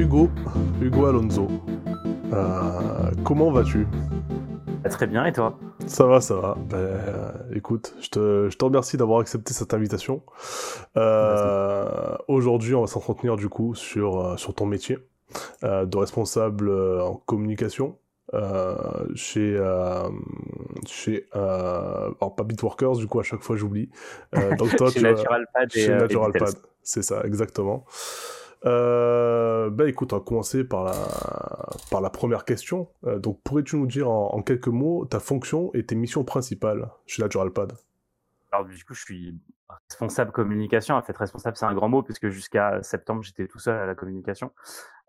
Hugo, Hugo Alonso. Euh, comment vas-tu? Bah, Très bien, et toi? Ça va, ça va. Ben, écoute, je te, je te, remercie d'avoir accepté cette invitation. Euh, Aujourd'hui, on va s'entretenir du coup sur, sur ton métier de responsable en communication. chez chez alors pas Bitworkers du coup à chaque fois j'oublie donc toi chez Naturalpad chez Naturalpad c'est ça exactement euh, bah écoute, on va commencer par la, par la première question. Euh, donc, pourrais-tu nous dire en, quelques mots ta fonction et tes missions principales? Chez Naturalpad Alors, du coup, je suis responsable communication. En fait, responsable, c'est un grand mot, puisque jusqu'à septembre, j'étais tout seul à la communication.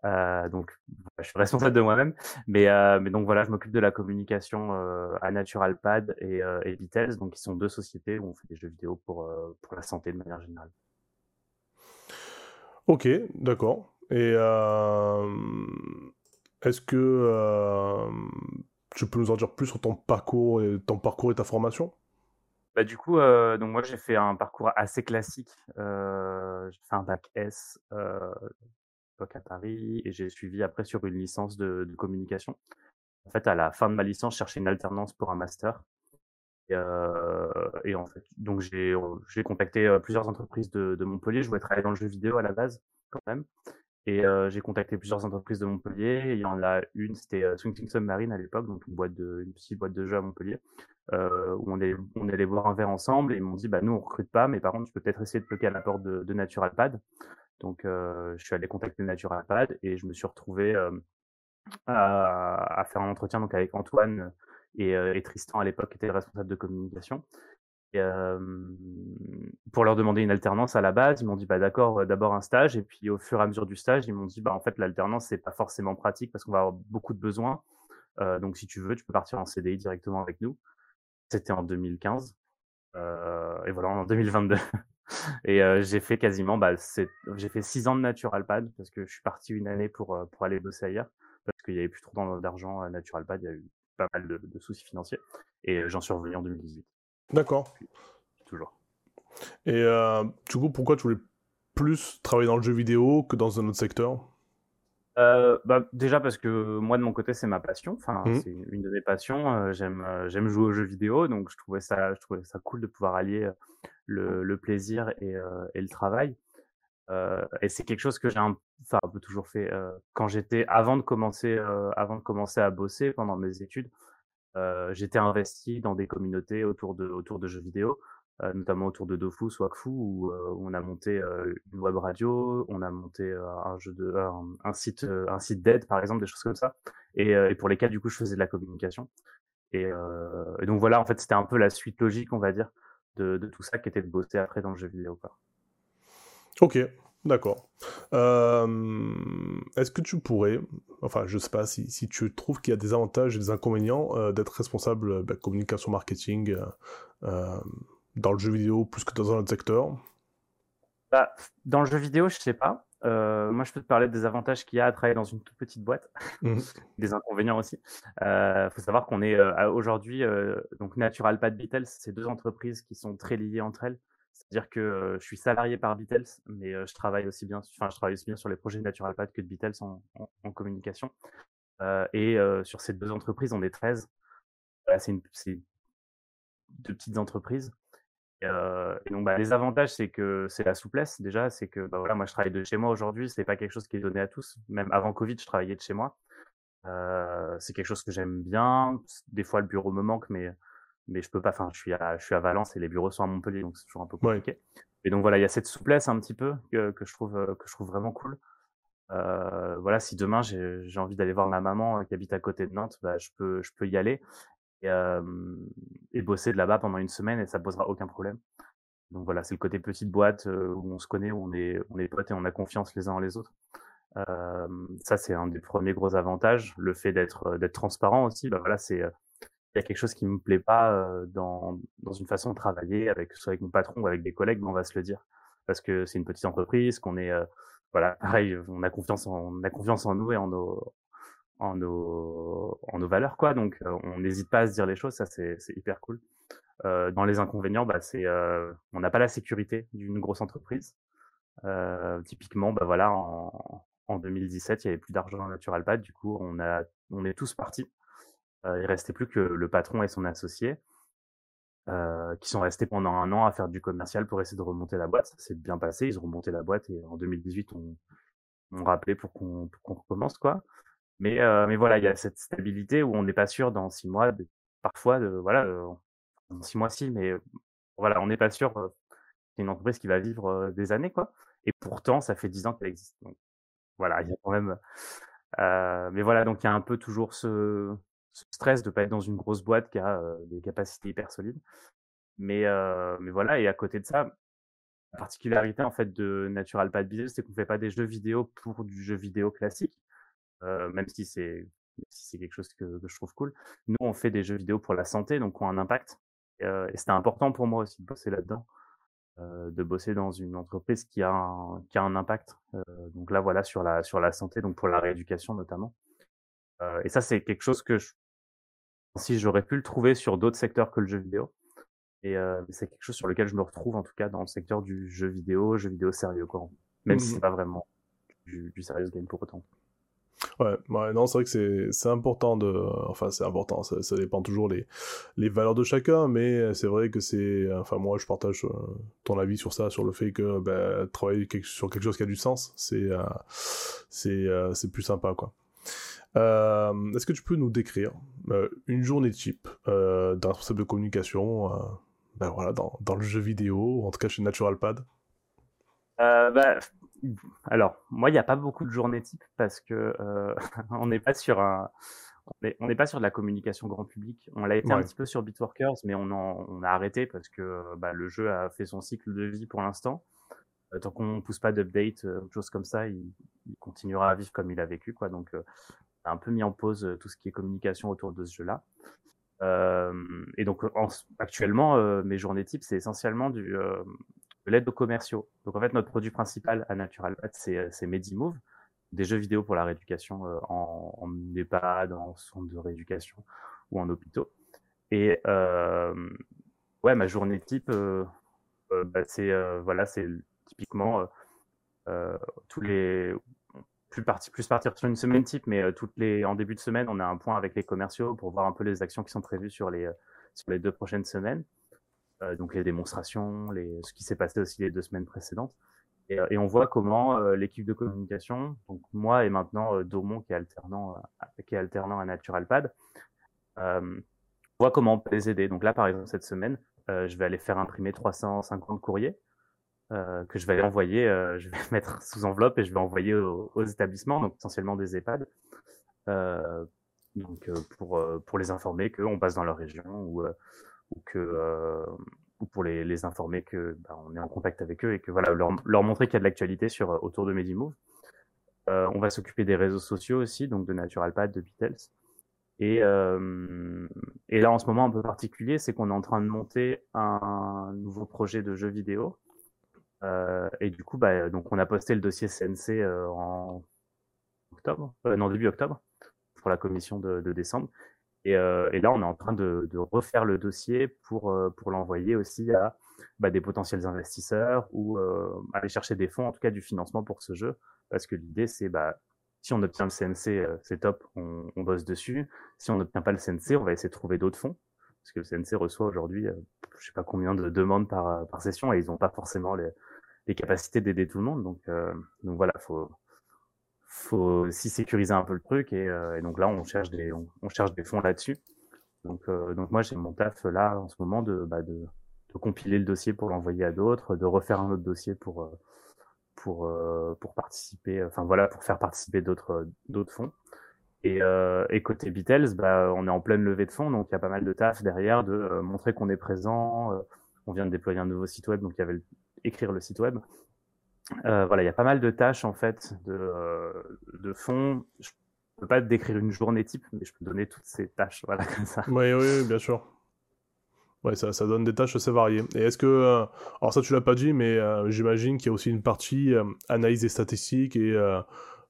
Euh, donc, je suis responsable de moi-même. Mais, euh, mais donc, voilà, je m'occupe de la communication à Naturalpad et, et Beatles, donc, qui sont deux sociétés où on fait des jeux vidéo pour, pour la santé de manière générale. Ok, d'accord. Et euh, est-ce que euh, tu peux nous en dire plus sur ton parcours et ta formation? Bah, du coup, euh, moi j'ai fait un parcours assez classique. j'ai fait un bac S à Paris et j'ai suivi après sur une licence de, de, communication. En fait, à la fin de ma licence, je cherchais une alternance pour un master. Et, et en fait, donc j'ai contacté plusieurs entreprises de, Montpellier. Je voulais travailler dans le jeu vidéo à la base, quand même. Et j'ai contacté plusieurs entreprises de Montpellier. il y en a une, c'était Swing Submarine à l'époque, donc une boîte de, une petite boîte de jeux à Montpellier, euh, où on allait, on allait boire un verre ensemble. Et ils m'ont dit, bah nous on recrute pas, mais par contre tu peux peut-être essayer de toquer à la porte de, de Naturalpad. Donc je suis allé contacter Naturalpad et je me suis retrouvé à, à, faire un entretien donc avec Antoine et, Tristan à l'époque était le responsable de communication. Et, pour leur demander une alternance à la base, ils m'ont dit bah d'accord, d'abord un stage et puis au fur et à mesure du stage, ils m'ont dit bah en fait l'alternance c'est pas forcément pratique parce qu'on va avoir beaucoup de besoins. Euh, donc si tu veux, tu peux partir en CDI directement avec nous. C'était en 2015 euh, et voilà en 2022. et j'ai fait quasiment bah j'ai fait six ans de Naturalpad parce que je suis parti une année pour pour aller bosser ailleurs parce qu'il y avait plus trop d'argent à Naturalpad, il y a eu pas mal de, soucis financiers. Et j'en suis revenu en 2018. D'accord. Toujours. Et euh, du coup, pourquoi tu voulais plus travailler dans le jeu vidéo que dans un autre secteur? Euh, bah, déjà parce que moi de mon côté c'est ma passion, enfin mmh. c'est une de mes passions. Euh, j'aime j'aime jouer aux jeux vidéo, donc je trouvais ça je trouvais ça cool de pouvoir allier le, le plaisir et, et, le travail. Euh, et c'est quelque chose que j'ai un, enfin, un peu toujours fait quand j'étais avant de commencer, avant de commencer à bosser pendant mes études. j'étais investi dans des communautés autour de autour de jeux vidéo, notamment autour de Dofus ou Akfu, où, on a monté une web radio, on a monté un jeu de un, site un site d'aide par exemple, des choses comme ça, et, et, pour lesquels du coup je faisais de la communication. Et, et donc voilà, en fait, c'était un peu la suite logique, on va dire, de, de, tout ça qui était de bosser après dans le jeu vidéo. Ok, d'accord. Euh, est-ce que tu pourrais, enfin je sais pas si, si tu trouves qu'il y a des avantages et des inconvénients euh, d'être responsable euh, bah, communication marketing dans le jeu vidéo plus que dans un autre secteur? Bah, Dans le jeu vidéo, je sais pas. moi, je peux te parler des avantages qu'il y a à travailler dans une toute petite boîte, mmh des inconvénients aussi. Il faut savoir qu'on est aujourd'hui donc Natural Pad Beatles, c'est deux entreprises qui sont très liées entre elles. C'est-à-dire que je suis salarié par Beatles, mais je travaille aussi bien, enfin je travaille aussi bien sur les projets de Naturalpad que de Beatles en, communication. et sur ces deux entreprises, on est 13. c'est deux petites entreprises. Donc bah, les avantages, c'est que c'est la souplesse déjà, c'est que bah, voilà, moi je travaille de chez moi aujourd'hui, c'est pas quelque chose qui est donné à tous. Même avant Covid, je travaillais de chez moi. c'est quelque chose que j'aime bien. Des fois, le bureau me manque, mais mais je peux pas. Enfin, je suis à, je suis à Valence et les bureaux sont à Montpellier, donc c'est toujours un peu compliqué. Et donc voilà, il y a cette souplesse un petit peu que, que je trouve que je trouve vraiment cool. Euh, voilà, si demain j'ai envie d'aller voir ma maman euh, qui habite à côté de Nantes, bah, je peux je peux y aller et, euh, et bosser de là-bas pendant une semaine et ça posera aucun problème. Donc voilà, c'est le côté petite boîte euh, où on se connaît, où on est on est potes et on a confiance les uns en les autres. Euh, ça c'est un des premiers gros avantages. Le fait d'être d'être transparent aussi, bah voilà, c'est il y a quelque chose qui me plaît pas dans, dans une façon de travailler, avec soit avec mon patron ou avec des collègues, mais on va se le dire parce que c'est une petite entreprise, qu'on est voilà pareil, on a confiance en, on a confiance en nous et en nos en nos en nos valeurs quoi, donc on n'hésite pas à se dire les choses, ça c'est hyper cool. Euh, dans les inconvénients, bah c'est on n'a pas la sécurité d'une grosse entreprise. typiquement, bah voilà en, en 2017, il n'y avait plus d'argent dans NaturalPad. Du coup, on, a, on est tous partis. Euh, il restait plus que le patron et son associé, euh, qui sont restés pendant un an à faire du commercial pour essayer de remonter la boîte. Ça s'est bien passé. Ils ont remonté la boîte et en 2018, on, on rappelé pour qu'on recommence, quoi. Mais, euh, mais voilà, il y a cette stabilité où on n'est pas sûr dans six mois, parfois, de, voilà, dans six mois, si, mais voilà, on n'est pas sûr. c'est une entreprise qui va vivre des années, quoi. Et pourtant, ça fait dix ans qu'elle existe. Voilà, il y a quand même. Mais voilà, donc il y a un peu toujours ce, ce stress de pas être dans une grosse boîte qui a des capacités hyper solides. Mais, mais voilà, et à côté de ça, la particularité en fait de Natural Pad Business, c'est qu'on fait pas des jeux vidéo pour du jeu vidéo classique, même si c'est si quelque chose que, je trouve cool. Nous, on fait des jeux vidéo pour la santé, donc ont un impact. et c'était important pour moi aussi de bosser là-dedans. De bosser dans une entreprise qui a un, qui a un impact. Donc là, voilà, sur la, sur la santé, donc pour la rééducation notamment. Et ça, c'est quelque chose que je, si j'aurais pu le trouver sur d'autres secteurs que le jeu vidéo. Et c'est quelque chose sur lequel je me retrouve en tout cas dans le secteur du jeu vidéo, jeu vidéo sérieux, quoi. Même si mmh c'est pas vraiment du, du serious game pour autant. Ouais, non, c'est vrai que c'est important de. Enfin, c'est important, ça, ça, dépend toujours les, les valeurs de chacun, mais c'est vrai que c'est. Enfin, moi, je partage euh, ton avis sur ça, sur le fait que ben, travailler sur quelque chose qui a du sens, c'est euh, euh, c'est plus sympa, quoi. Est-ce que tu peux nous décrire une journée type d'un responsable de communication ben, voilà, dans, dans, le jeu vidéo, en tout cas chez NaturalPad bah, alors, moi, il n'y a pas beaucoup de journées type parce que euh, on n'est pas sur un, on n'est pas sur de la communication grand public. On l'a été un petit peu sur Bitworkers, mais on, on a arrêté parce que bah, le jeu a fait son cycle de vie pour l'instant. Euh, tant qu'on ne pousse pas d'update, euh, chose comme ça, il, continuera à vivre comme il a vécu, quoi. Donc, euh, on un peu mis en pause tout ce qui est communication autour de ce jeu-là. et donc, actuellement, mes journées type, c'est essentiellement du, l'aide aux commerciaux. Donc en fait, notre produit principal à NaturalPad, c'est, euh, c'est Medimove, des jeux vidéo pour la rééducation euh, en, en EHPAD, en centre de rééducation ou en hôpitaux. Et euh, ouais, ma journée type, euh, euh bah, c'est voilà, c'est typiquement tous les plus partir sur une semaine type, mais les en début de semaine, on a un point avec les commerciaux pour voir un peu les actions qui sont prévues sur les les deux prochaines semaines. Euh, donc les démonstrations, ce qui s'est passé aussi les deux semaines précédentes. Et, euh, on voit comment euh, l'équipe de communication, donc moi et maintenant Daumont qui est alternant, qui est alternant à NaturalPad, voit comment on peut les aider. Donc là, par exemple, cette semaine, je vais aller faire imprimer 350 courriers euh, que je vais envoyer, euh, je vais mettre sous enveloppe et je vais envoyer aux, établissements, donc essentiellement des EHPAD, euh, donc pour pour les informer qu'on passe dans leur région ou que ou pour les, les informer que bah, on est en contact avec eux et que voilà leur, leur montrer qu'il y a de l'actualité sur autour de Medimove. On va s'occuper des réseaux sociaux aussi, donc de NaturalPad, de Beatles. Et, et là, en ce moment un peu particulier, c'est qu'on est en train de monter un nouveau projet de jeu vidéo. Euh, et du coup, bah, donc on a posté le dossier CNC euh, en octobre, euh, non début octobre, pour la commission de, décembre. Et, là, on est en train de, refaire le dossier pour, pour l'envoyer aussi à bah, des potentiels investisseurs ou aller chercher des fonds, en tout cas du financement pour ce jeu. Parce que l'idée, c'est bah, si on obtient le CNC, c'est top, on, bosse dessus. Si on n'obtient pas le CNC, on va essayer de trouver d'autres fonds. Parce que le CNC reçoit aujourd'hui, je sais pas combien de demandes par, par session et ils n'ont pas forcément les, les capacités d'aider tout le monde. Donc, donc voilà, faut, faut aussi sécuriser un peu le truc et, euh, et donc là on cherche des on, cherche des fonds là-dessus. Donc euh, donc moi j'ai mon taf là en ce moment de bah, de, de compiler le dossier pour l'envoyer à d'autres, de refaire un autre dossier pour euh, pour euh, pour participer, enfin voilà pour faire participer d'autres d'autres fonds. Et, et côté Beatles, bah, on est en pleine levée de fonds, donc il y a pas mal de taf derrière de montrer qu'on est présent. on vient de déployer un nouveau site web, donc il y avait le, écrire le site web. Euh, voilà, il y a pas mal de tâches en fait de, euh, de fond. Je peux pas décrire une journée type, mais je peux donner toutes ces tâches, voilà comme ça. Oui, oui, bien sûr. Ouais, ça, ça donne des tâches assez variées. Et est-ce que, euh, alors ça tu l'as pas dit, mais euh, j'imagine qu'il y a aussi une partie euh, analyse des statistiques et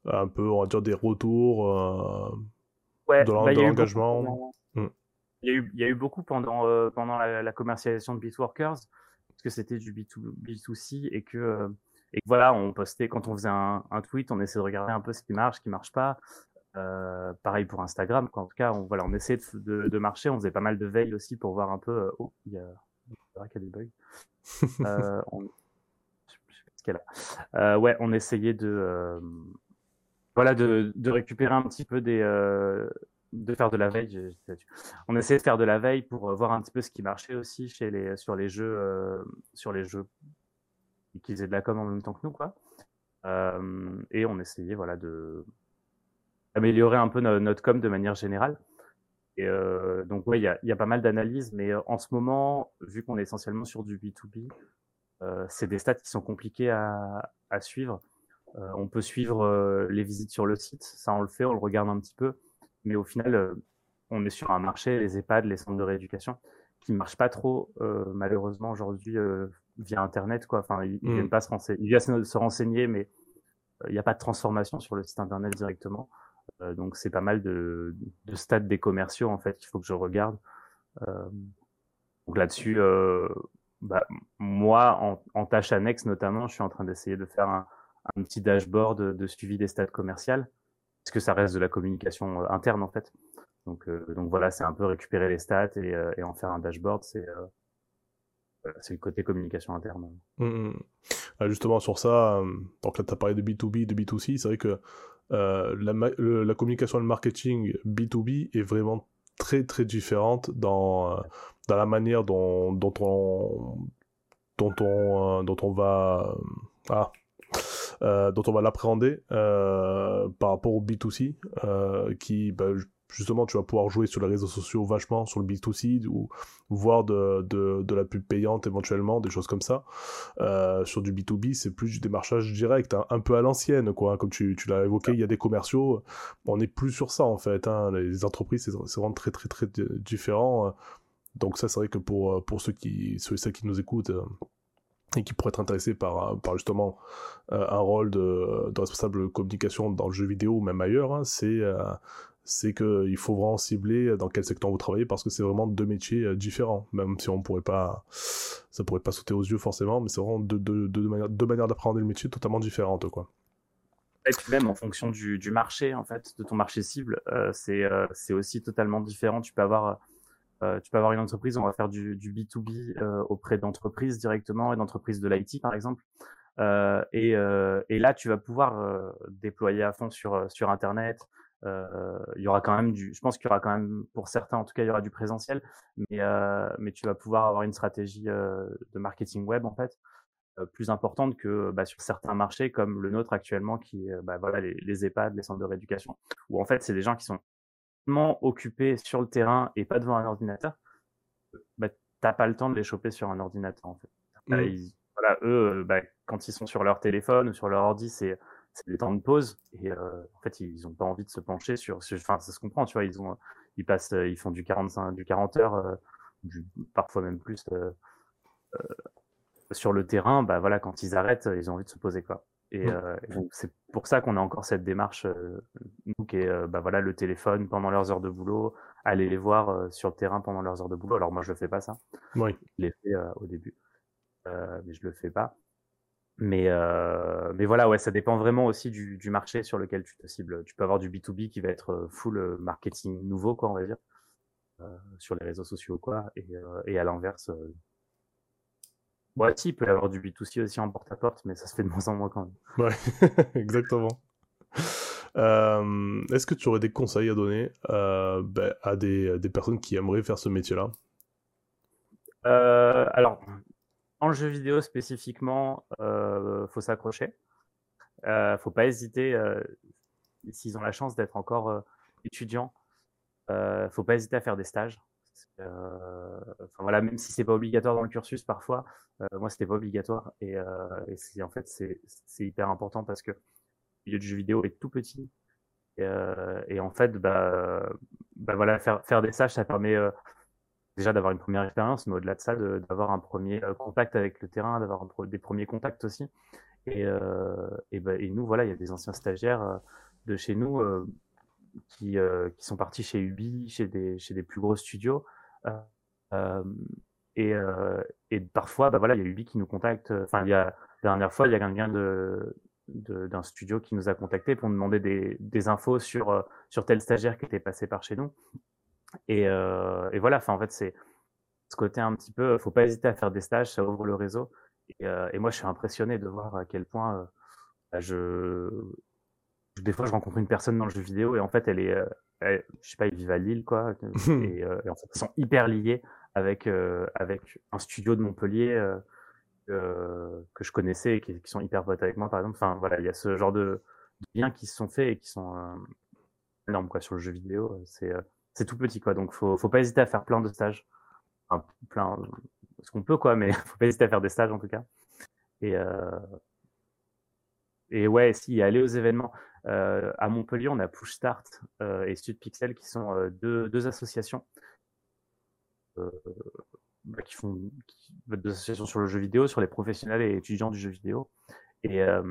un peu, on va dire, des retours ouais, de bah, l'engagement. Hmm. Il, y a eu, il y a eu beaucoup pendant, pendant la, la, commercialisation de Bitworkers, parce que c'était du B2, B2C et que et voilà, on postait quand on faisait un, tweet, on essayait de regarder un peu ce qui marche, ce qui marche pas. pareil pour Instagram, en tout cas, on, voilà, on essayait de, de, marcher, on faisait pas mal de veille aussi pour voir un peu. oh, il y a, qu'il y a des bugs. on, euh, ouais, on essayait de, euh, voilà, de, de, récupérer un petit peu des, euh, de faire de la veille. On essayait de faire de la veille pour voir un petit peu ce qui marchait aussi chez les, sur les jeux, sur les jeux qui faisaient de la com en même temps que nous, quoi. et on essayait, voilà, de améliorer un peu notre com de manière générale. Donc, ouais, il y a, y a, pas mal d'analyses, mais en ce moment, vu qu'on est essentiellement sur du B2B, euh, c'est des stats qui sont compliqués à, suivre. Euh, on peut suivre euh, les visites sur le site, ça on le fait, on le regarde un petit peu, mais au final, on est sur un marché, les EHPAD, les centres de rééducation, qui ne marchent pas trop, malheureusement, aujourd'hui, via Internet. Quoi. Enfin, ils, viennent mmh. pas se renseigner, ils viennent se renseigner, mais il n'y a pas de transformation sur le site Internet directement. donc, c'est pas mal de, de stats des commerciaux, en fait, qu'il faut que je regarde. donc là-dessus, bah, moi, en, en, tâche annexe notamment, je suis en train d'essayer de faire un, un petit dashboard de, suivi des stats commerciales, parce que ça reste de la communication euh, interne en fait. Donc, euh, donc voilà, c'est un peu récupérer les stats et, euh, en faire un dashboard, c'est le côté communication interne. Mmh, mmh. Ah, justement sur ça, donc là tu as parlé de B2B, de B2C, c'est vrai que la, communication et le marketing B2B est vraiment très très différente dans, la manière dont, on va ah, dont on va l'appréhender par rapport au B2C qui bah, justement, tu vas pouvoir jouer sur les réseaux sociaux vachement, sur le B2C, ou voir de, de, de la pub payante éventuellement, des choses comme ça. Euh, sur du B2B, c'est plus du démarchage direct, hein, un peu à l'ancienne, quoi. Comme tu, tu l'as évoqué, il y a des commerciaux, on n'est plus sur ça, en fait. Hein. Les entreprises, c'est vraiment très, très, très différent. Donc ça, c'est vrai que pour, pour ceux qui, ceux et celles qui nous écoutent, euh, et qui pourraient être intéressés par, par justement euh, un rôle de, de, responsable communication dans le jeu vidéo ou même ailleurs, hein, c'est c'est qu'il faut vraiment cibler dans quel secteur vous travaillez parce que c'est vraiment deux métiers euh, différents, même si on pourrait pas, ça pourrait pas sauter aux yeux forcément, mais c'est vraiment deux, deux, deux, manières, deux manières d'apprendre le métier totalement différentes, quoi. Et puis même en fonction du, du marché, en fait, de ton marché cible, euh, euh, c'est aussi totalement différent. Tu peux avoir euh, tu peux avoir une entreprise, on va faire du, du B2B euh, auprès d'entreprises directement et d'entreprises de l'IT par exemple. et, et là, tu vas pouvoir déployer à fond sur, sur Internet, euh, il y aura quand même du, je pense qu'il y aura quand même, pour certains en tout cas, il y aura du présentiel, mais, euh, tu vas pouvoir avoir une stratégie euh, de marketing web en fait plus importante que bah, sur certains marchés comme le nôtre actuellement, qui bah, voilà les, les, EHPAD, les centres de rééducation, où en fait c'est des gens qui sont occupés sur le terrain et pas devant un ordinateur, bah, t'as pas le temps de les choper sur un ordinateur en fait. Mmh. voilà, eux, bah, quand ils sont sur leur téléphone ou sur leur ordi, c'est des temps de pause et euh, en fait ils ont pas envie de se pencher sur enfin ça se comprend tu vois ils ont ils passent ils font du 45 du 40 heures euh, du, parfois même plus euh, sur le terrain bah voilà quand ils arrêtent ils ont envie de se poser quoi et, donc c'est pour ça qu'on a encore cette démarche nous qui est bah voilà le téléphone pendant leurs heures de boulot aller les voir sur le terrain pendant leurs heures de boulot alors moi je le fais pas ça oui. je l'ai fait au début mais je le fais pas mais, euh, mais voilà, ouais, ça dépend vraiment aussi du, du, marché sur lequel tu te cibles. Tu peux avoir du B2B qui va être euh, full euh, marketing nouveau, quoi, on va dire, euh, sur les réseaux sociaux, quoi, et, euh, et à l'inverse. Euh... Ouais, si, il peut y avoir du B2C aussi en porte-à-porte, mais ça se fait de moins en moins quand même. Ouais, exactement. Est-ce que tu aurais des conseils à donner ben, à des, des, personnes qui aimeraient faire ce métier-là? Alors, en jeu vidéo spécifiquement, euh, faut s'accrocher. Euh, faut pas hésiter. Euh, S'ils ont la chance d'être encore euh, étudiants, euh, faut pas hésiter à faire des stages. Euh, voilà, même si c'est pas obligatoire dans le cursus parfois, moi c'était pas obligatoire et, et en fait c'est hyper important parce que le milieu du jeu vidéo est tout petit et, et en fait bah, bah voilà faire faire des stages ça permet déjà d'avoir une première expérience, mais au-delà de ça, d'avoir un premier euh, contact avec le terrain, d'avoir des premiers contacts aussi. Et, euh, et, bah, et, nous, voilà, il y a des anciens stagiaires euh, de chez nous euh, qui, euh, qui sont partis chez Ubi, chez des, chez des plus gros studios. Et, et parfois, bah voilà, il y a Ubi qui nous contacte. Enfin, il la dernière fois, il y a quelqu'un de d'un studio qui nous a contacté pour nous demander des, des infos sur sur tel stagiaire qui était passé par chez nous. Et, et voilà, en fait c'est ce côté un petit peu, faut pas hésiter à faire des stages, ça ouvre le réseau. Et, et moi je suis impressionné de voir à quel point bah, je des fois je rencontre une personne dans le jeu vidéo et en fait elle est, je sais pas, ils vivent à Lille quoi, et, et en fait ils sont hyper liés avec, euh, avec un studio de Montpellier euh, que je connaissais et qui, qui, sont hyper potes avec moi, par exemple. Enfin, voilà, il y a ce genre de, de liens qui se sont faits et qui sont euh, énormes quoi, sur le jeu vidéo. C'est c'est tout petit quoi, donc faut faut pas hésiter à faire plein de stages, enfin, plein ce qu'on peut quoi, mais faut pas hésiter à faire des stages en tout cas. Et euh, et ouais, si aller aux événements euh, à Montpellier, on a Push Start euh, et Stud Pixel qui sont deux deux associations euh, bah, qui font qui, des associations sur le jeu vidéo, sur les professionnels et étudiants du jeu vidéo. Et euh,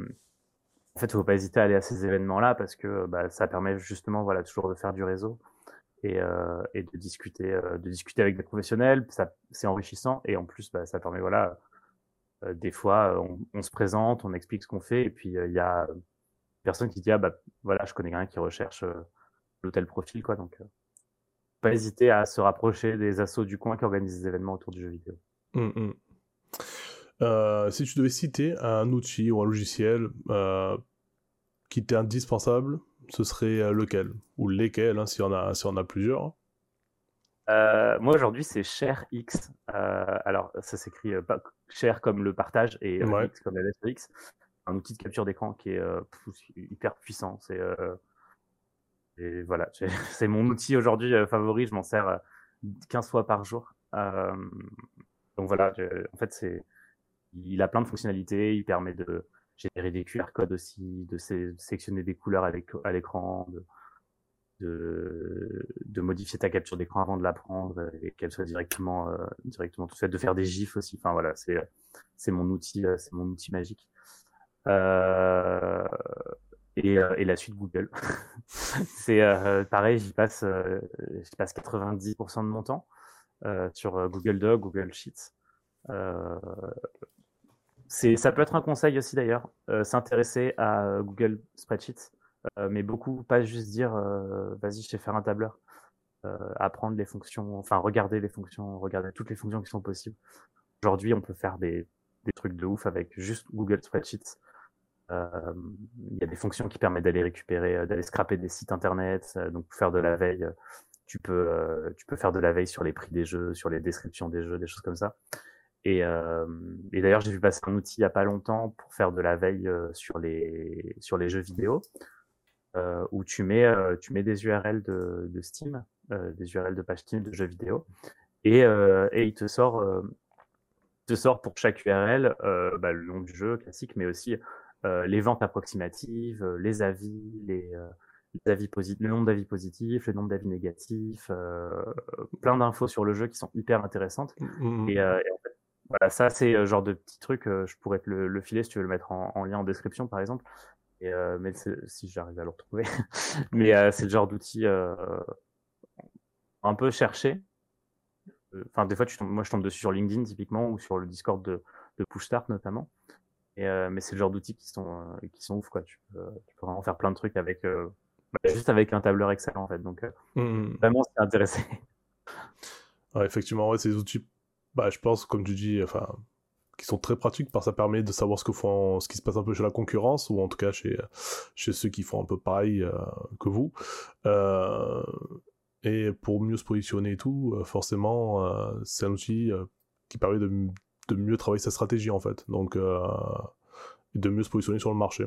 en fait, il faut pas hésiter à aller à ces événements-là parce que bah, ça permet justement, voilà, toujours de faire du réseau et, euh, de discuter, euh, de discuter avec des professionnels. C'est enrichissant et en plus, bah, ça permet, voilà, euh, des fois, on, on, se présente, on explique ce qu'on fait et puis il y a personne qui dit ah bah voilà, je connais quelqu'un qui recherche l'hôtel profil quoi, donc pas hésiter à se rapprocher des assos du coin qui organisent des événements autour du jeu vidéo. Hum, hum. Euh, si tu devais citer un outil ou un logiciel euh, qui t'est indispensable, ce serait euh, lequel? Ou lesquels, hein, si, on a, si on a plusieurs? Euh, moi aujourd'hui c'est ShareX. Euh, alors ça s'écrit euh, Share comme le partage et ouais. X comme LSX. Un outil de capture d'écran qui est hyper puissant. C'est et voilà, c'est mon outil aujourd'hui euh, favori. Je m'en sers 15 euh, fois par jour. Euh, donc voilà, en fait, c'est, il a plein de fonctionnalités. Il permet de générer des QR codes aussi, de sélectionner des couleurs à l'écran, de, de, modifier ta capture d'écran avant de la prendre et qu'elle soit directement, euh, directement tout fait, de faire des gifs aussi. Enfin voilà, c'est, c'est mon outil, c'est mon outil magique. Euh, et, euh, et la suite Google. c'est euh, pareil, j'y passe, passe 90% de mon temps sur Google Doc, Google Sheets. c'est, ça peut être un conseil aussi d'ailleurs, s'intéresser à Google Spreadsheets, mais beaucoup, pas juste dire vas-y, je sais faire un tableur. apprendre les fonctions, enfin regarder les fonctions, regarder toutes les fonctions qui sont possibles. Aujourd'hui, on peut faire des, des trucs de ouf avec juste Google Spreadsheets. Euh, il y a des fonctions qui permettent d'aller récupérer, euh, d'aller scraper des sites internet, euh, donc faire de la veille. tu peux, tu peux faire de la veille sur les prix des jeux, sur les descriptions des jeux, des choses comme ça. Et, d'ailleurs, j'ai vu passer un outil il y a pas longtemps pour faire de la veille sur les sur les jeux vidéo, où tu mets tu mets des URL de, Steam, des URL de page Steam de jeux vidéo, et et il te sort te sort pour chaque URL bah, le nom du jeu classique, mais aussi euh, les ventes approximatives, euh, les avis, les, euh, les avis positifs, le nombre d'avis positifs, le nombre d'avis négatifs, plein d'infos sur le jeu qui sont hyper intéressantes. Mmh, mmh. Et, et, en fait, voilà, ça c'est le genre de petit truc. je pourrais te le, le, filer si tu veux le mettre en, en lien en description, par exemple. Et, mais si j'arrive à le retrouver. mais c'est le genre d'outil un peu cherché. Enfin, des fois, tu tombes, moi, je tombe dessus sur LinkedIn typiquement ou sur le Discord de, de Pushstart notamment. Et, euh, mais c'est le genre d'outils qui sont euh, qui sont ouf quoi. Tu peux, tu peux vraiment faire plein de trucs avec euh, bah, juste avec un tableur Excel en fait. Donc mmh. vraiment c'est intéressé. Ouais, effectivement, ouais, ces outils, bah, je pense, comme tu dis, enfin, qui sont très pratiques, parce que ça permet de savoir ce que font, ce qui se passe un peu chez la concurrence, ou en tout cas chez, chez ceux qui font un peu pareil euh, que vous. Euh, et pour mieux se positionner et tout, forcément, euh, c'est un outil qui permet de de mieux travailler sa stratégie en fait, donc euh, de mieux se positionner sur le marché.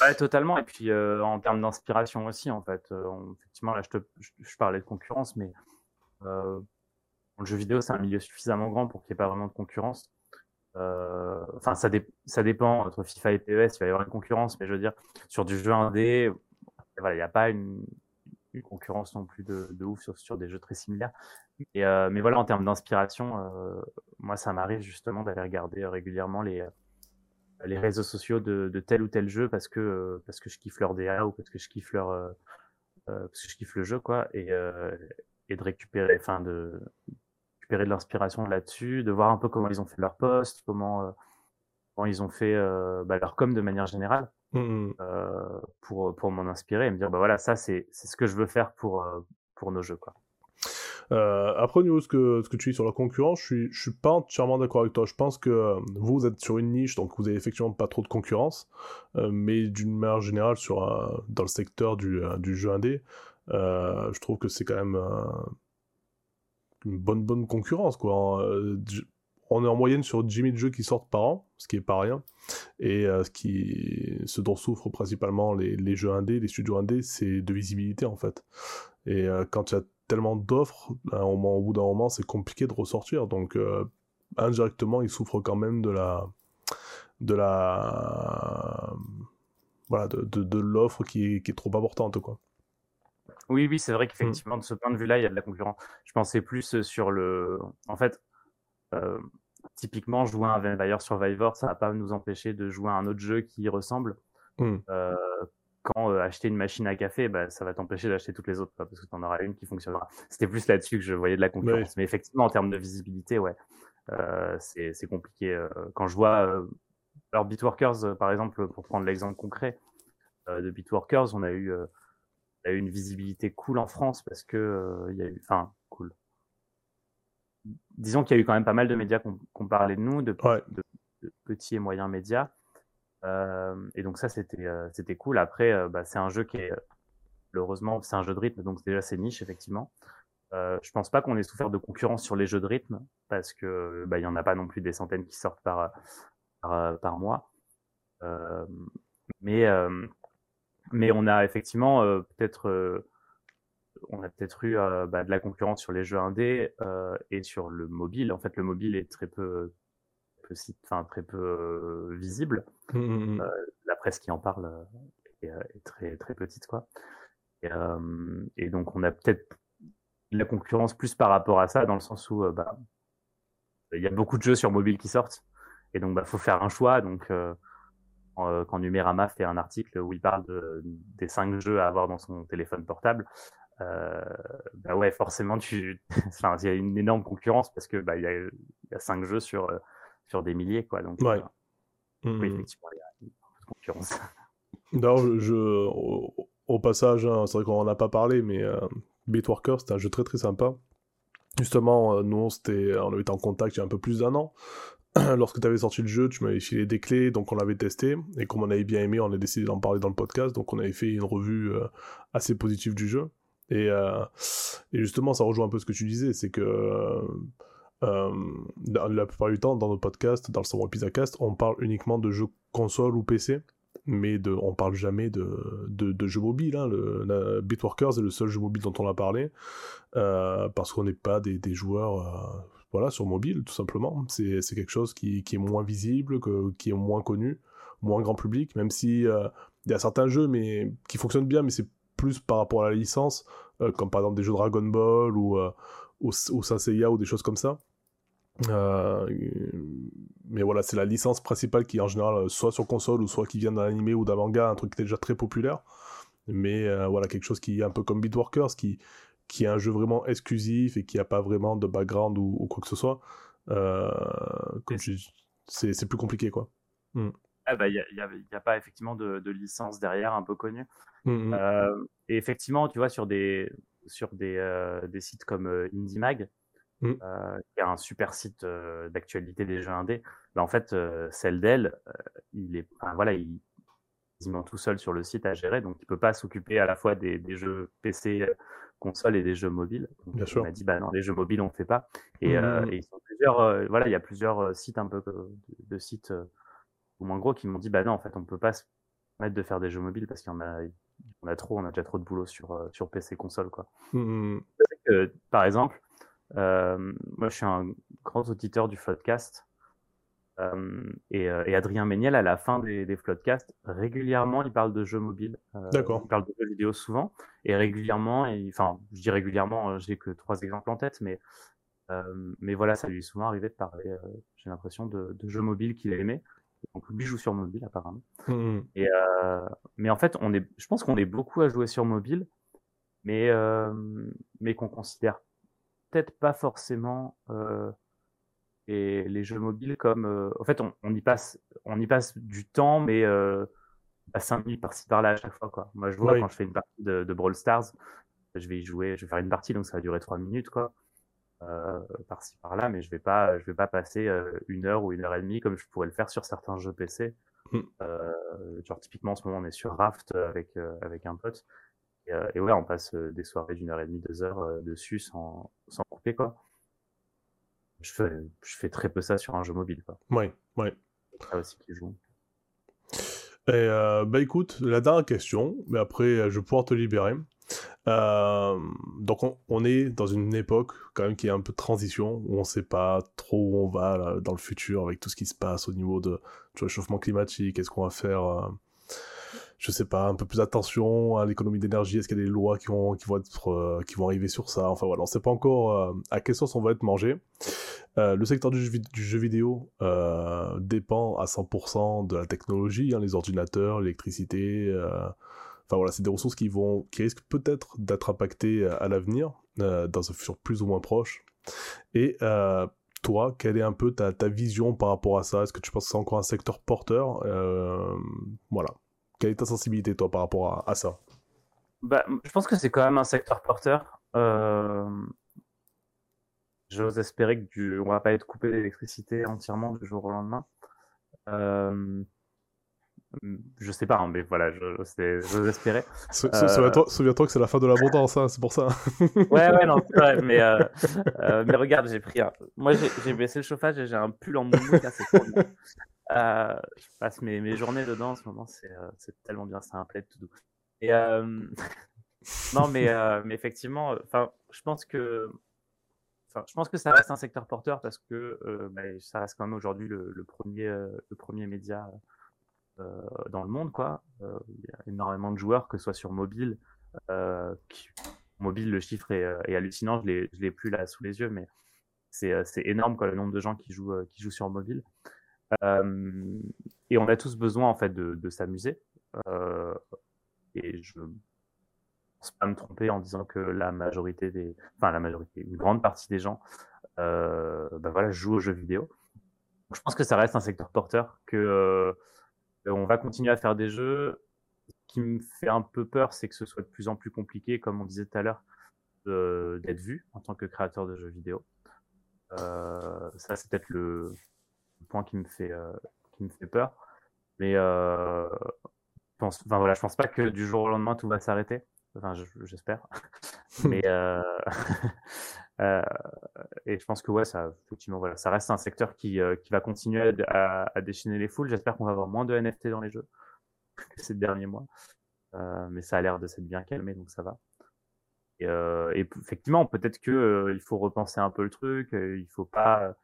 Ouais, totalement. Et puis euh, en termes d'inspiration aussi, en fait, euh, effectivement, là, je, parlais de concurrence, mais le jeu vidéo, c'est un milieu suffisamment grand pour qu'il n'y ait pas vraiment de concurrence. Enfin, ça, dé ça dépend. Entre FIFA et PES, il va y avoir une concurrence, mais je veux dire, sur du jeu indé, il n'y a pas une, concurrence non plus de, ouf sur, sur, des jeux très similaires. Euh, mais voilà, en termes d'inspiration, euh, moi, ça m'arrive justement d'aller regarder régulièrement les, les réseaux sociaux de, tel ou tel jeu parce que, parce que je kiffe leur DA ou parce que je kiffe leur, euh, parce que je kiffe le jeu, quoi, et, et de récupérer, enfin, de récupérer de l'inspiration là-dessus, de voir un peu comment ils ont fait leur post, comment, comment ils ont fait bah, leur com de manière générale. Mmh pour, pour m'en inspirer et me dire bah voilà ça c'est ce que je veux faire pour, pour nos jeux quoi. Euh, après, au niveau de ce que, ce que tu dis sur la concurrence, je suis, je suis pas entièrement d'accord avec toi. Je pense que euh, vous, vous êtes sur une niche, donc vous avez effectivement pas trop de concurrence, euh, mais d'une manière générale, sur dans le secteur du, du jeu indé, je trouve que c'est quand même une bonne, bonne concurrence, quoi. On est en moyenne sur 10 000 jeux qui sortent par an, ce qui est pas rien. Et ce, qui, ce dont souffrent principalement les, les jeux indés, les studios indés, c'est de visibilité en fait. Et quand tu as tellement d'offres, au bout d'un moment, c'est compliqué de ressortir. Donc, euh, indirectement, ils souffrent quand même de la. de la. voilà, de, de, l'offre qui est, qui est trop importante, quoi. Oui, oui, c'est vrai qu'effectivement, de ce point de vue-là, il y a de la concurrence. Je pensais plus sur le. En fait, euh, typiquement, jouer à un Vampire Survivor, ça va pas nous empêcher de jouer à un autre jeu qui y ressemble. Mmh. Euh, quand euh, acheter une machine à café, bah, ça va t'empêcher d'acheter toutes les autres, parce que tu en auras une qui fonctionnera. C'était plus là-dessus que je voyais de la concurrence. Mais effectivement, en termes de visibilité, ouais, c'est compliqué. Quand je vois, alors Bitworkers, par exemple, pour prendre l'exemple concret de Bitworkers, on a eu, a eu une visibilité cool en France parce que il y a eu, enfin, cool. Disons qu'il y a eu quand même pas mal de médias qui ont parlé de nous, de, de petits et moyens médias. Euh, et donc ça, c'était euh, c'était cool. Après, euh, bah, c'est un jeu qui est, heureusement, c'est un jeu de rythme, donc déjà c'est niche effectivement. Je pense pas qu'on ait souffert de concurrence sur les jeux de rythme parce que bah, il y en a pas non plus des centaines qui sortent par par, par mois. Mais mais on a effectivement peut-être on a peut-être eu bah, de la concurrence sur les jeux indés et sur le mobile. En fait, le mobile est très peu enfin très peu euh, visible. Mmh. Euh, la presse qui en parle euh, est, très très petite quoi. Et, donc on a peut-être la concurrence plus par rapport à ça dans le sens où bah il y a beaucoup de jeux sur mobile qui sortent et donc bah faut faire un choix donc quand Numérama fait un article où il parle de, des cinq jeux à avoir dans son téléphone portable, euh, bah ouais, forcément, tu, enfin, il y a une énorme concurrence parce que bah il y a, y a cinq jeux sur sur des milliers, quoi. Donc, ouais. Euh, oui, mmh. effectivement, il y a une concurrence. D'ailleurs, je, au, passage, hein, c'est vrai qu'on en a pas parlé, mais euh, Beatworker, c'était un jeu très très sympa. Justement, euh, nous, on, on avait été en contact il y a un peu plus d'un an. Lorsque tu avais sorti le jeu, tu m'avais filé des clés, donc on l'avait testé. Et comme on avait bien aimé, on a décidé d'en parler dans le podcast. Donc on avait fait une revue euh, assez positive du jeu. Et, et, justement, ça rejoint un peu ce que tu disais, c'est que euh, la plupart du temps, dans nos podcasts, dans le Savoir Cast, on parle uniquement de jeux console ou PC, mais de, on parle jamais de, jeux mobiles. Hein. Le, Bitworkers est le seul jeu mobile dont on a parlé, euh, parce qu'on n'est pas des, joueurs euh, sur mobile, tout simplement. C'est quelque chose qui, est moins visible, qui est moins connu, moins grand public, même si il y a certains jeux mais, qui fonctionnent bien, mais c'est plus par rapport à la licence, comme par exemple des jeux Dragon Ball ou ou, ou ou des choses comme ça. Euh, mais voilà, c'est la licence principale qui en général soit sur console ou soit qui vient d'un animé ou d'un manga, un truc qui est déjà très populaire. Mais euh, voilà, quelque chose qui est un peu comme Beatworkers, qui, qui est un jeu vraiment exclusif et qui n'a pas vraiment de background ou, quoi que ce soit. Euh, c'est plus compliqué quoi. Hmm. Ah bah, il n'y a, pas effectivement de, de, licence derrière un peu connue. Hmm, hmm. Euh, et effectivement, tu vois, sur des, sur des, euh, des sites comme euh, IndieMag, mmh. qui est un super site d'actualité des jeux indés. Bah, en fait, celle d'elle, il est, voilà, il quasiment tout seul sur le site à gérer, donc il peut pas s'occuper à la fois des, des, jeux PC, console et des jeux mobiles. Donc, Bien sûr. On a dit bah non, les jeux mobiles on fait pas. Et, mmh. et ils sont plusieurs, voilà, il y a plusieurs sites un peu de, sites au moins gros qui m'ont dit bah non, en fait on peut pas se permettre de faire des jeux mobiles parce qu'il y en a, on a trop, on a déjà trop de boulot sur, euh, sur PC console, quoi. Mmh, mmh. par exemple, euh, moi, je suis un grand auditeur du Floodcast. Euh, et, Adrien Méniel, à la fin des, des Floodcasts, régulièrement, il parle de jeux mobiles. D'accord. Il parle de jeux vidéo souvent. Et régulièrement, enfin, je dis régulièrement, j'ai que trois exemples en tête, mais, mais voilà, ça lui est souvent arrivé de parler, j'ai l'impression, de, de jeux mobiles qu'il aimait. Donc lui joue sur mobile apparemment. Mmh et, euh, mais en fait, on est, je pense qu'on est beaucoup à jouer sur mobile, mais, euh, mais qu'on considère peut-être pas forcément et les jeux mobiles comme en fait on, y passe on y passe du temps mais euh, 5 minutes par-ci par-là à chaque fois quoi. Moi je vois quand je fais une partie de, de, Brawl Stars, je vais y jouer, je vais faire une partie donc ça va durer 3 minutes quoi. Euh, par-ci par-là mais je vais pas je vais pas passer une heure ou une heure et demie comme je pourrais le faire sur certains jeux PC. Mmh. Euh, genre typiquement en ce moment on est sur Raft avec avec un pote et, et ouais on passe des soirées d'une heure et demie deux heures dessus sans sans couper quoi je fais, je fais très peu ça sur un jeu mobile. Quoi. Oui, oui. Ça aussi qui joue. Et euh, bah écoute, la dernière question, mais après je vais pouvoir te libérer. Euh, donc on, est dans une époque quand même qui est un peu de transition, où on ne sait pas trop où on va dans le futur avec tout ce qui se passe au niveau de, du réchauffement climatique, est-ce qu'on va faire euh, je sais pas, un peu plus attention à l'économie d'énergie Est-ce qu'il y a des lois qui vont, euh, arriver sur ça Enfin voilà, on sait pas encore euh, à quelle sauce on va être mangé. Le secteur du jeu, du jeu vidéo dépend à 100% de la technologie, hein, les ordinateurs, l'électricité. Enfin voilà, c'est des ressources qui, vont, qui risquent peut-être d'être impactées à l'avenir, dans un futur plus ou moins proche. Et toi, quelle est un peu ta, vision par rapport à ça? Est-ce que tu penses que c'est encore un secteur porteur? Voilà. Quelle est ta sensibilité, toi, par rapport à, ça? Bah, Je pense que c'est quand même un secteur porteur. Euh... J'ose espérer que du... on va pas être coupé d'électricité entièrement du jour au lendemain. Euh... Je sais pas, hein, mais voilà, j'ose espérer. Euh, souviens-toi que c'est la fin de l'abondance, hein, c'est pour ça. ouais, ouais, non, c'est vrai, mais, euh, euh, mais regarde, j'ai pris un... Moi, j'ai baissé le chauffage et j'ai un pull en moumoute, bien. Euh, je passe mes, mes, journées dedans en ce moment, c'est tellement bien, c'est un plaid tout doux. Et non, mais, mais effectivement, je pense que, enfin, je pense que ça reste un secteur porteur parce que bah, ça reste quand même aujourd'hui le, le, premier, le premier média dans le monde, quoi. Il y a énormément de joueurs, que ce soit sur mobile, qui, mobile, le chiffre est, hallucinant. Je l'ai, je l'ai plus là sous les yeux, mais c'est, énorme, quoi, le nombre de gens qui jouent, qui jouent sur mobile. Euh, et on a tous besoin en fait de, s'amuser. Euh, et je pense pas me tromper en disant que la majorité des, enfin la majorité, une grande partie des gens, euh, ben voilà, jouent aux jeux vidéo. je pense que ça reste un secteur porteur, que euh, on va continuer à faire des jeux. Ce qui me fait un peu peur, c'est que ce soit de plus en plus compliqué, comme on disait tout à l'heure, d'être vu en tant que créateur de jeux vidéo. Euh, ça, c'est peut-être le, point qui me fait, euh, qui me fait peur. Mais euh, je pense, enfin voilà, je pense pas que du jour au lendemain tout va s'arrêter. Enfin, j'espère. Mais euh, euh, et je pense que ouais, ça, effectivement, voilà, ça reste un secteur qui, euh, qui va continuer à, à, déchaîner les foules. J'espère qu'on va avoir moins de NFT dans les jeux ces derniers mois. Euh, mais ça a l'air de s'être bien calmé, donc ça va. Et, euh, et effectivement, peut-être que il faut repenser un peu le truc. il faut pas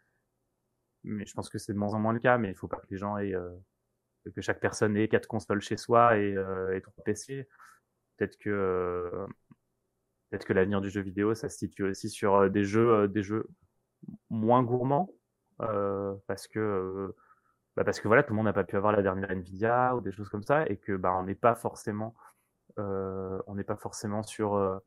mais je pense que c'est de moins en moins le cas. Mais il faut pas que les gens aient, euh, que chaque personne ait quatre consoles chez soi et, euh, et trois PC. Peut-être que euh, peut-être que l'avenir du jeu vidéo, ça se situe aussi sur des jeux, des jeux moins gourmands, parce que bah parce que voilà, tout le monde n'a pas pu avoir la dernière Nvidia ou des choses comme ça, et que bah on n'est pas forcément, on n'est pas forcément sur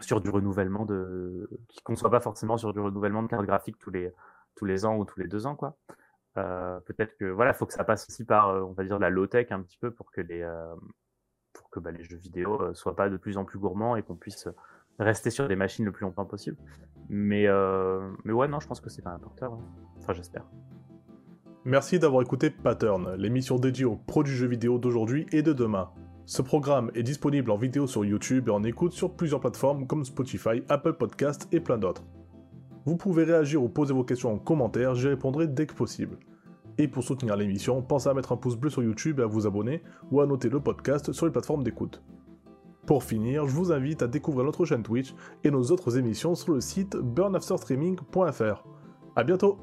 sur du renouvellement de, qu'on soit pas forcément sur du renouvellement de carte graphique tous les tous les ans ou tous les deux ans, quoi. Euh, peut-être que voilà, faut que ça passe aussi par, euh, on va dire, la low tech un petit peu pour que les euh, pour que bah, les jeux vidéo euh, soient pas de plus en plus gourmands et qu'on puisse rester sur des machines le plus longtemps possible. Mais mais ouais, non, je pense que c'est un porteur. Enfin, j'espère. Merci d'avoir écouté Pattern, l'émission dédiée aux pros du jeu vidéo d'aujourd'hui et de demain. Ce programme est disponible en vidéo sur YouTube et en écoute sur plusieurs plateformes comme Spotify, Apple Podcast et plein d'autres. Vous pouvez réagir ou poser vos questions en commentaire, j'y répondrai dès que possible. Et pour soutenir l'émission, pensez à mettre un pouce bleu sur YouTube et à vous abonner ou à noter le podcast sur les plateformes d'écoute. Pour finir, je vous invite à découvrir notre chaîne Twitch et nos autres émissions sur le site burnafterstreaming.fr. A bientôt